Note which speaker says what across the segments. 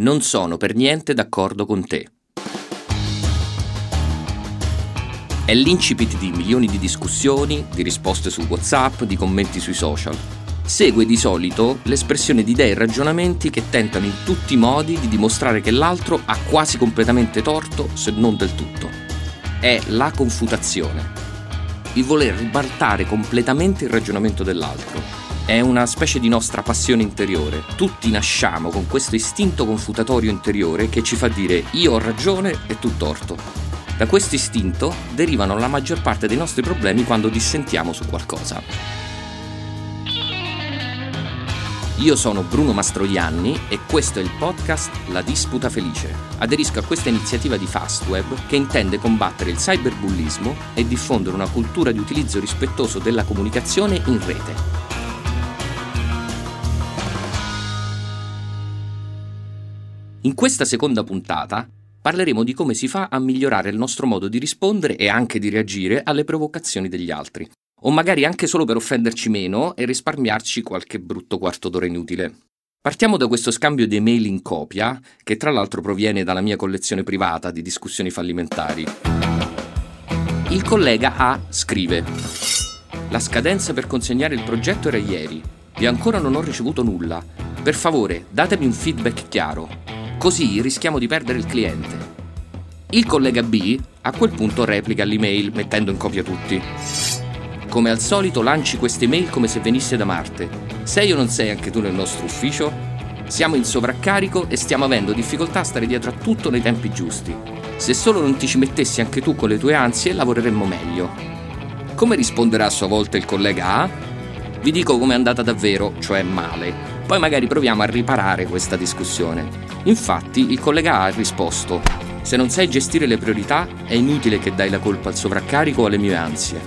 Speaker 1: Non sono per niente d'accordo con te. È l'incipit di milioni di discussioni, di risposte su WhatsApp, di commenti sui social. Segue di solito l'espressione di idee e ragionamenti che tentano in tutti i modi di dimostrare che l'altro ha quasi completamente torto, se non del tutto. È la confutazione. Il voler ribaltare completamente il ragionamento dell'altro. È una specie di nostra passione interiore. Tutti nasciamo con questo istinto confutatorio interiore che ci fa dire io ho ragione e tu torto. Da questo istinto derivano la maggior parte dei nostri problemi quando dissentiamo su qualcosa. Io sono Bruno Mastroianni e questo è il podcast La Disputa Felice. Aderisco a questa iniziativa di Fastweb che intende combattere il cyberbullismo e diffondere una cultura di utilizzo rispettoso della comunicazione in rete. In questa seconda puntata parleremo di come si fa a migliorare il nostro modo di rispondere e anche di reagire alle provocazioni degli altri. O magari anche solo per offenderci meno e risparmiarci qualche brutto quarto d'ora inutile. Partiamo da questo scambio di email in copia, che tra l'altro proviene dalla mia collezione privata di discussioni fallimentari. Il collega A scrive: La scadenza per consegnare il progetto era ieri e ancora non ho ricevuto nulla. Per favore, datemi un feedback chiaro. Così rischiamo di perdere il cliente. Il collega B a quel punto replica l'email mettendo in copia tutti. Come al solito lanci queste mail come se venisse da Marte. Sei o non sei anche tu nel nostro ufficio? Siamo in sovraccarico e stiamo avendo difficoltà a stare dietro a tutto nei tempi giusti. Se solo non ti ci mettessi anche tu con le tue ansie, lavoreremmo meglio. Come risponderà a sua volta il collega A? Vi dico come è andata davvero, cioè male. Poi magari proviamo a riparare questa discussione. Infatti il collega A ha risposto, se non sai gestire le priorità è inutile che dai la colpa al sovraccarico o alle mie ansie.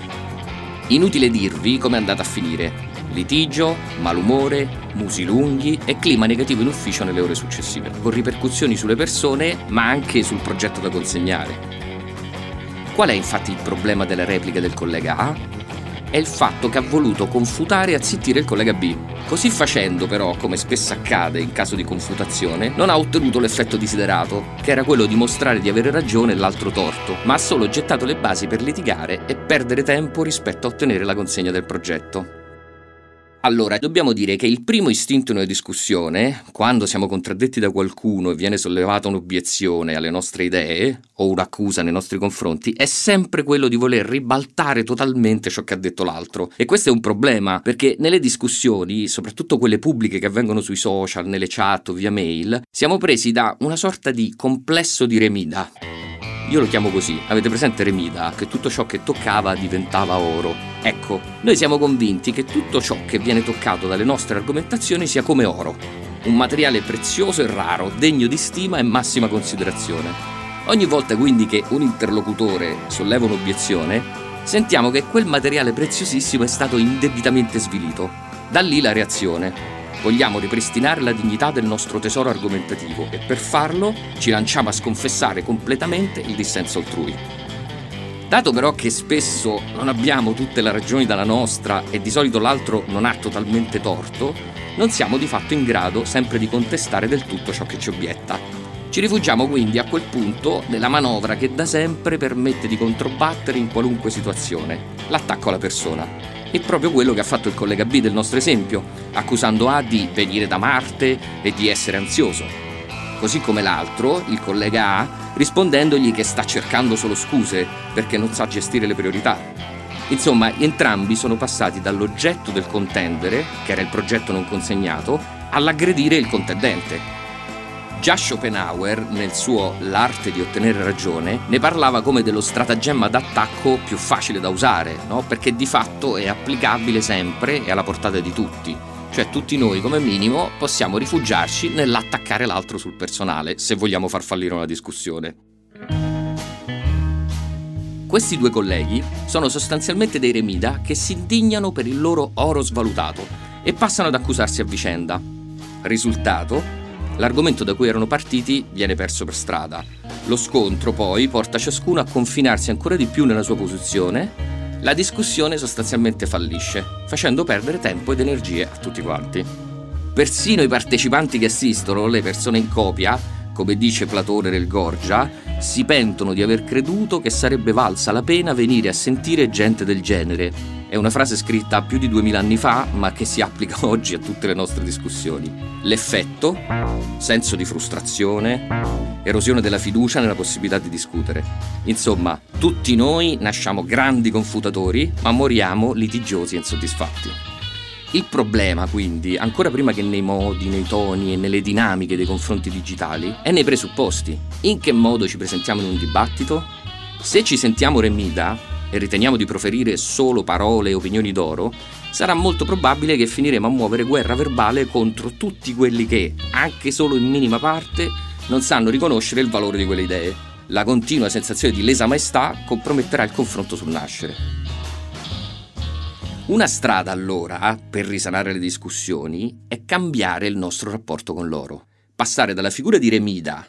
Speaker 1: Inutile dirvi come è andata a finire. Litigio, malumore, musi lunghi e clima negativo in ufficio nelle ore successive, con ripercussioni sulle persone ma anche sul progetto da consegnare. Qual è infatti il problema della replica del collega A? È il fatto che ha voluto confutare e azzittire il collega B. Così facendo, però, come spesso accade in caso di confutazione, non ha ottenuto l'effetto desiderato, che era quello di mostrare di avere ragione l'altro torto, ma ha solo gettato le basi per litigare e perdere tempo rispetto a ottenere la consegna del progetto. Allora, dobbiamo dire che il primo istinto in una discussione, quando siamo contraddetti da qualcuno e viene sollevata un'obiezione alle nostre idee o un'accusa nei nostri confronti, è sempre quello di voler ribaltare totalmente ciò che ha detto l'altro. E questo è un problema, perché nelle discussioni, soprattutto quelle pubbliche che avvengono sui social, nelle chat o via mail, siamo presi da una sorta di complesso di remida. Io lo chiamo così. Avete presente Remida? Che tutto ciò che toccava diventava oro. Ecco, noi siamo convinti che tutto ciò che viene toccato dalle nostre argomentazioni sia come oro. Un materiale prezioso e raro, degno di stima e massima considerazione. Ogni volta quindi che un interlocutore solleva un'obiezione, sentiamo che quel materiale preziosissimo è stato indebitamente svilito. Da lì la reazione. Vogliamo ripristinare la dignità del nostro tesoro argomentativo e per farlo ci lanciamo a sconfessare completamente il dissenso altrui. Dato però che spesso non abbiamo tutte le ragioni dalla nostra e di solito l'altro non ha totalmente torto, non siamo di fatto in grado sempre di contestare del tutto ciò che ci obietta. Ci rifugiamo quindi a quel punto nella manovra che da sempre permette di controbattere in qualunque situazione, l'attacco alla persona. È proprio quello che ha fatto il collega B del nostro esempio, accusando A di venire da Marte e di essere ansioso. Così come l'altro, il collega A, rispondendogli che sta cercando solo scuse perché non sa gestire le priorità. Insomma, entrambi sono passati dall'oggetto del contendere, che era il progetto non consegnato, all'aggredire il contendente, Già Schopenhauer, nel suo L'arte di ottenere ragione, ne parlava come dello stratagemma d'attacco più facile da usare, no? perché di fatto è applicabile sempre e alla portata di tutti. Cioè tutti noi come minimo possiamo rifugiarci nell'attaccare l'altro sul personale se vogliamo far fallire una discussione. Questi due colleghi sono sostanzialmente dei remida che si indignano per il loro oro svalutato e passano ad accusarsi a vicenda. Risultato? L'argomento da cui erano partiti viene perso per strada. Lo scontro poi porta ciascuno a confinarsi ancora di più nella sua posizione. La discussione sostanzialmente fallisce, facendo perdere tempo ed energie a tutti quanti. Persino i partecipanti che assistono, le persone in copia, come dice Platone nel Gorgia, si pentono di aver creduto che sarebbe valsa la pena venire a sentire gente del genere. È una frase scritta più di duemila anni fa, ma che si applica oggi a tutte le nostre discussioni. L'effetto? Senso di frustrazione, erosione della fiducia nella possibilità di discutere. Insomma, tutti noi nasciamo grandi confutatori, ma moriamo litigiosi e insoddisfatti. Il problema, quindi, ancora prima che nei modi, nei toni e nelle dinamiche dei confronti digitali, è nei presupposti. In che modo ci presentiamo in un dibattito? Se ci sentiamo remida e riteniamo di proferire solo parole e opinioni d'oro, sarà molto probabile che finiremo a muovere guerra verbale contro tutti quelli che, anche solo in minima parte, non sanno riconoscere il valore di quelle idee. La continua sensazione di lesa maestà comprometterà il confronto sul nascere. Una strada allora, per risanare le discussioni, è cambiare il nostro rapporto con l'oro. Passare dalla figura di Remida,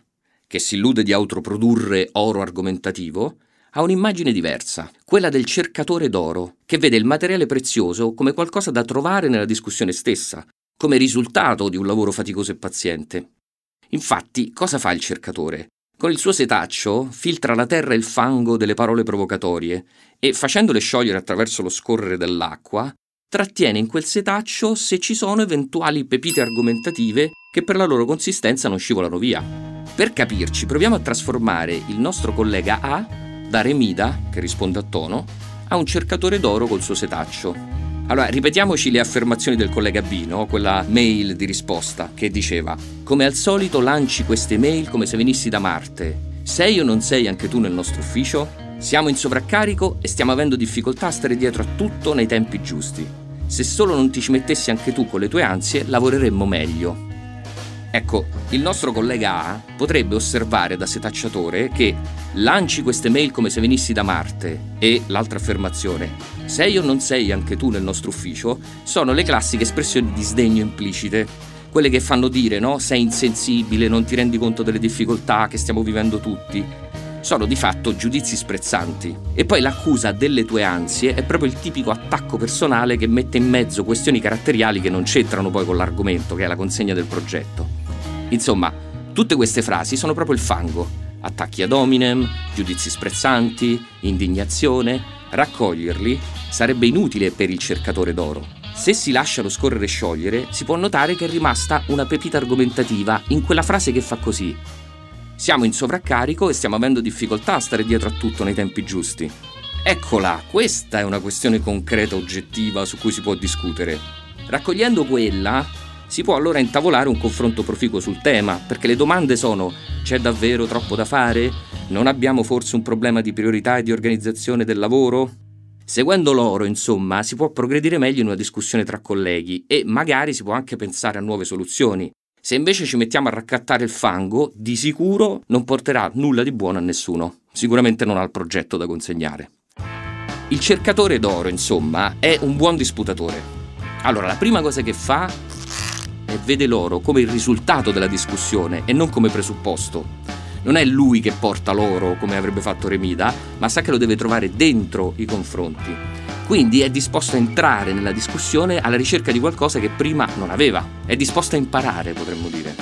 Speaker 1: che si illude di autoprodurre oro argomentativo, a un'immagine diversa, quella del cercatore d'oro, che vede il materiale prezioso come qualcosa da trovare nella discussione stessa, come risultato di un lavoro faticoso e paziente. Infatti, cosa fa il cercatore? Con il suo setaccio filtra la terra e il fango delle parole provocatorie e, facendole sciogliere attraverso lo scorrere dell'acqua, trattiene in quel setaccio se ci sono eventuali pepite argomentative che per la loro consistenza non scivolano via. Per capirci, proviamo a trasformare il nostro collega A da Remida, che risponde a tono, a un cercatore d'oro col suo setaccio. Allora, ripetiamoci le affermazioni del collega B, no? quella mail di risposta, che diceva Come al solito lanci queste mail come se venissi da Marte. Sei o non sei anche tu nel nostro ufficio? Siamo in sovraccarico e stiamo avendo difficoltà a stare dietro a tutto nei tempi giusti. Se solo non ti ci mettessi anche tu con le tue ansie, lavoreremmo meglio. Ecco, il nostro collega A potrebbe osservare da setacciatore che lanci queste mail come se venissi da Marte e l'altra affermazione, sei o non sei anche tu nel nostro ufficio, sono le classiche espressioni di sdegno implicite, quelle che fanno dire, no? Sei insensibile, non ti rendi conto delle difficoltà che stiamo vivendo tutti. Sono di fatto giudizi sprezzanti. E poi l'accusa delle tue ansie è proprio il tipico attacco personale che mette in mezzo questioni caratteriali che non c'entrano poi con l'argomento, che è la consegna del progetto. Insomma, tutte queste frasi sono proprio il fango. Attacchi ad hominem, giudizi sprezzanti, indignazione. Raccoglierli sarebbe inutile per il cercatore d'oro. Se si lasciano scorrere e sciogliere, si può notare che è rimasta una pepita argomentativa in quella frase che fa così. Siamo in sovraccarico e stiamo avendo difficoltà a stare dietro a tutto nei tempi giusti. Eccola, questa è una questione concreta, oggettiva, su cui si può discutere. Raccogliendo quella, si può allora intavolare un confronto proficuo sul tema, perché le domande sono c'è davvero troppo da fare? Non abbiamo forse un problema di priorità e di organizzazione del lavoro? Seguendo loro, insomma, si può progredire meglio in una discussione tra colleghi e magari si può anche pensare a nuove soluzioni. Se invece ci mettiamo a raccattare il fango, di sicuro non porterà nulla di buono a nessuno. Sicuramente non ha il progetto da consegnare. Il cercatore d'oro, insomma, è un buon disputatore. Allora, la prima cosa che fa e vede l'oro come il risultato della discussione e non come presupposto. Non è lui che porta l'oro come avrebbe fatto Remida, ma sa che lo deve trovare dentro i confronti. Quindi è disposto a entrare nella discussione alla ricerca di qualcosa che prima non aveva. È disposto a imparare, potremmo dire.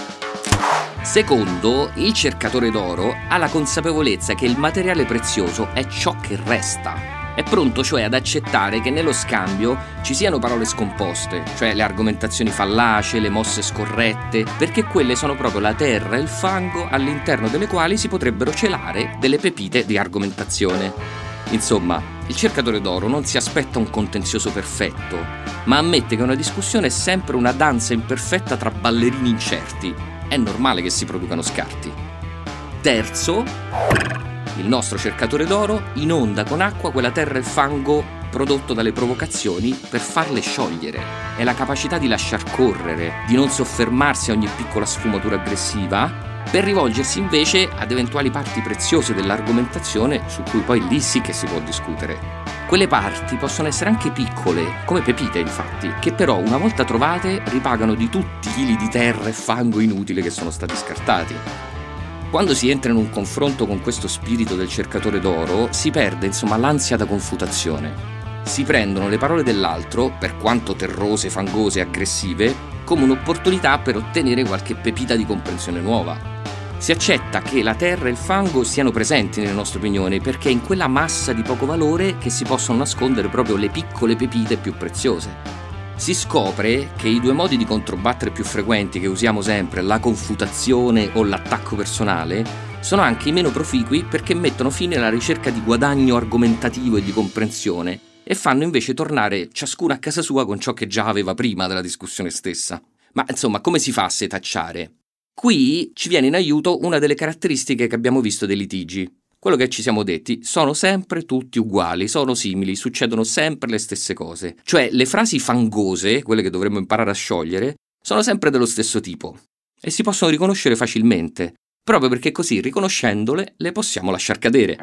Speaker 1: Secondo, il cercatore d'oro ha la consapevolezza che il materiale prezioso è ciò che resta è pronto cioè ad accettare che nello scambio ci siano parole scomposte, cioè le argomentazioni fallaci, le mosse scorrette, perché quelle sono proprio la terra e il fango all'interno delle quali si potrebbero celare delle pepite di argomentazione. Insomma, il cercatore d'oro non si aspetta un contenzioso perfetto, ma ammette che una discussione è sempre una danza imperfetta tra ballerini incerti. È normale che si producano scarti. Terzo, il nostro cercatore d'oro inonda con acqua quella terra e fango prodotto dalle provocazioni per farle sciogliere. È la capacità di lasciar correre, di non soffermarsi a ogni piccola sfumatura aggressiva, per rivolgersi invece ad eventuali parti preziose dell'argomentazione su cui poi lì sì che si può discutere. Quelle parti possono essere anche piccole, come pepite infatti, che però una volta trovate ripagano di tutti i chili di terra e fango inutile che sono stati scartati. Quando si entra in un confronto con questo spirito del cercatore d'oro, si perde insomma l'ansia da confutazione. Si prendono le parole dell'altro, per quanto terrose, fangose e aggressive, come un'opportunità per ottenere qualche pepita di comprensione nuova. Si accetta che la terra e il fango siano presenti nelle nostre opinioni perché è in quella massa di poco valore che si possono nascondere proprio le piccole pepite più preziose. Si scopre che i due modi di controbattere più frequenti che usiamo sempre, la confutazione o l'attacco personale, sono anche i meno proficui perché mettono fine alla ricerca di guadagno argomentativo e di comprensione e fanno invece tornare ciascuno a casa sua con ciò che già aveva prima della discussione stessa. Ma insomma, come si fa a setacciare? Qui ci viene in aiuto una delle caratteristiche che abbiamo visto dei litigi. Quello che ci siamo detti, sono sempre tutti uguali, sono simili, succedono sempre le stesse cose. Cioè le frasi fangose, quelle che dovremmo imparare a sciogliere, sono sempre dello stesso tipo e si possono riconoscere facilmente, proprio perché così riconoscendole le possiamo lasciar cadere.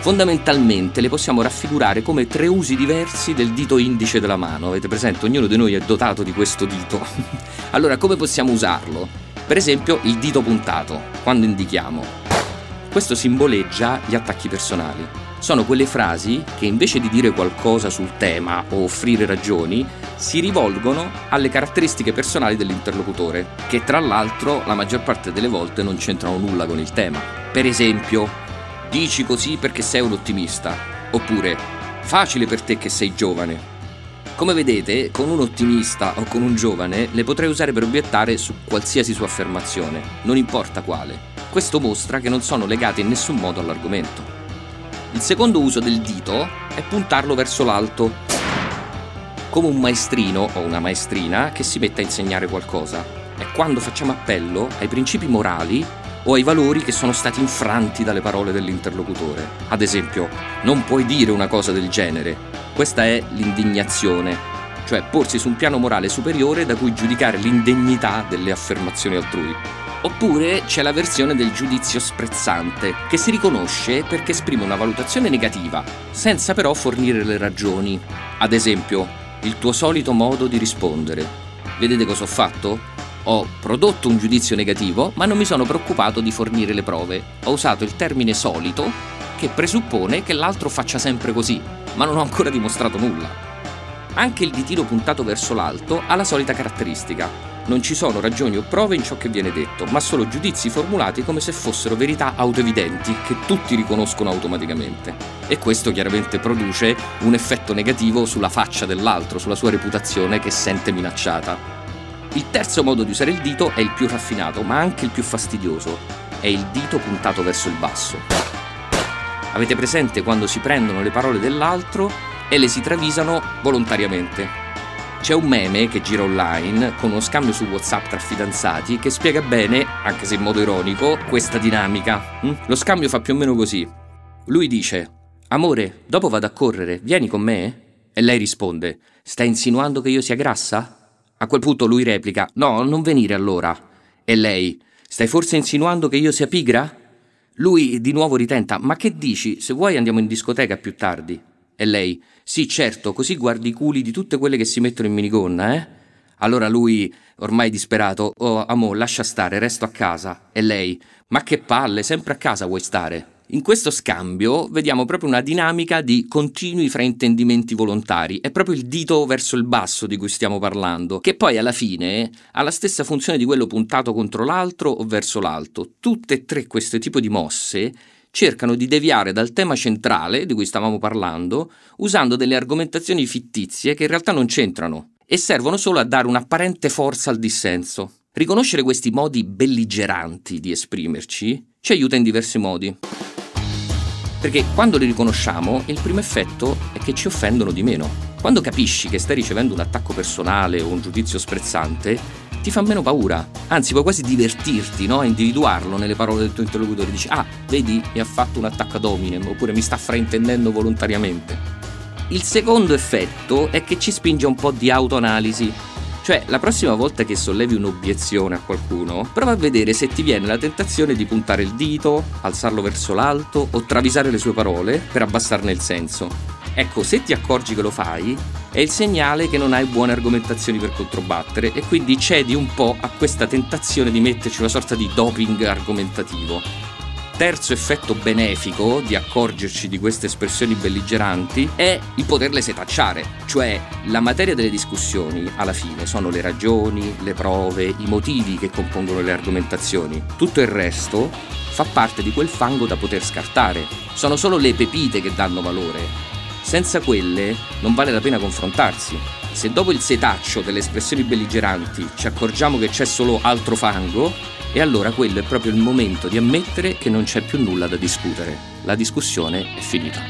Speaker 1: Fondamentalmente le possiamo raffigurare come tre usi diversi del dito indice della mano. Avete presente? Ognuno di noi è dotato di questo dito. allora, come possiamo usarlo? Per esempio il dito puntato, quando indichiamo. Questo simboleggia gli attacchi personali. Sono quelle frasi che invece di dire qualcosa sul tema o offrire ragioni, si rivolgono alle caratteristiche personali dell'interlocutore, che tra l'altro la maggior parte delle volte non c'entrano nulla con il tema. Per esempio, dici così perché sei un ottimista, oppure facile per te che sei giovane, come vedete, con un ottimista o con un giovane le potrei usare per obiettare su qualsiasi sua affermazione, non importa quale. Questo mostra che non sono legati in nessun modo all'argomento. Il secondo uso del dito è puntarlo verso l'alto, come un maestrino o una maestrina che si mette a insegnare qualcosa. È quando facciamo appello ai principi morali o ai valori che sono stati infranti dalle parole dell'interlocutore. Ad esempio, non puoi dire una cosa del genere, questa è l'indignazione, cioè porsi su un piano morale superiore da cui giudicare l'indegnità delle affermazioni altrui. Oppure c'è la versione del giudizio sprezzante, che si riconosce perché esprime una valutazione negativa, senza però fornire le ragioni. Ad esempio, il tuo solito modo di rispondere. Vedete cosa ho fatto? Ho prodotto un giudizio negativo, ma non mi sono preoccupato di fornire le prove. Ho usato il termine solito che presuppone che l'altro faccia sempre così, ma non ho ancora dimostrato nulla. Anche il ditino puntato verso l'alto ha la solita caratteristica. Non ci sono ragioni o prove in ciò che viene detto, ma solo giudizi formulati come se fossero verità autoevidenti che tutti riconoscono automaticamente. E questo chiaramente produce un effetto negativo sulla faccia dell'altro, sulla sua reputazione che sente minacciata. Il terzo modo di usare il dito è il più raffinato, ma anche il più fastidioso. È il dito puntato verso il basso. Avete presente quando si prendono le parole dell'altro e le si travisano volontariamente? C'è un meme che gira online con uno scambio su WhatsApp tra fidanzati che spiega bene, anche se in modo ironico, questa dinamica. Hm? Lo scambio fa più o meno così. Lui dice: Amore, dopo vado a correre, vieni con me? E lei risponde: Stai insinuando che io sia grassa? A quel punto lui replica: No, non venire allora. E lei: Stai forse insinuando che io sia pigra? Lui di nuovo ritenta, ma che dici? Se vuoi andiamo in discoteca più tardi. E lei, sì certo, così guardi i culi di tutte quelle che si mettono in minigonna, eh? Allora lui, ormai disperato, oh amo, lascia stare, resto a casa. E lei, ma che palle, sempre a casa vuoi stare? In questo scambio vediamo proprio una dinamica di continui fraintendimenti volontari, è proprio il dito verso il basso di cui stiamo parlando, che poi alla fine ha la stessa funzione di quello puntato contro l'altro o verso l'alto. Tutte e tre questo tipo di mosse cercano di deviare dal tema centrale di cui stavamo parlando usando delle argomentazioni fittizie che in realtà non c'entrano e servono solo a dare un'apparente forza al dissenso. Riconoscere questi modi belligeranti di esprimerci ci aiuta in diversi modi. Perché quando li riconosciamo, il primo effetto è che ci offendono di meno. Quando capisci che stai ricevendo un attacco personale o un giudizio sprezzante, ti fa meno paura. Anzi, puoi quasi divertirti, no? A individuarlo nelle parole del tuo interlocutore. Dici, ah, vedi, mi ha fatto un attacco ad hominem, oppure mi sta fraintendendo volontariamente. Il secondo effetto è che ci spinge un po' di autoanalisi cioè, la prossima volta che sollevi un'obiezione a qualcuno, prova a vedere se ti viene la tentazione di puntare il dito, alzarlo verso l'alto o travisare le sue parole per abbassarne il senso. Ecco, se ti accorgi che lo fai, è il segnale che non hai buone argomentazioni per controbattere e quindi cedi un po' a questa tentazione di metterci una sorta di doping argomentativo. terzo effetto benefico di accorgerci di queste espressioni belligeranti è il poterle setacciare, cioè la materia delle discussioni alla fine sono le ragioni, le prove, i motivi che compongono le argomentazioni. Tutto il resto fa parte di quel fango da poter scartare. Sono solo le pepite che danno valore. Senza quelle non vale la pena confrontarsi. Se dopo il setaccio delle espressioni belligeranti ci accorgiamo che c'è solo altro fango, e allora quello è proprio il momento di ammettere che non c'è più nulla da discutere. La discussione è finita.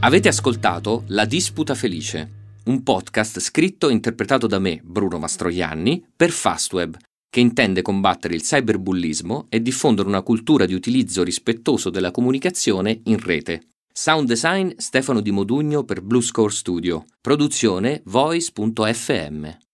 Speaker 1: Avete ascoltato La disputa felice, un podcast scritto e interpretato da me, Bruno Mastroianni, per Fastweb, che intende combattere il cyberbullismo e diffondere una cultura di utilizzo rispettoso della comunicazione in rete. Sound design Stefano Di Modugno per Blue Score Studio. Produzione voice.fm.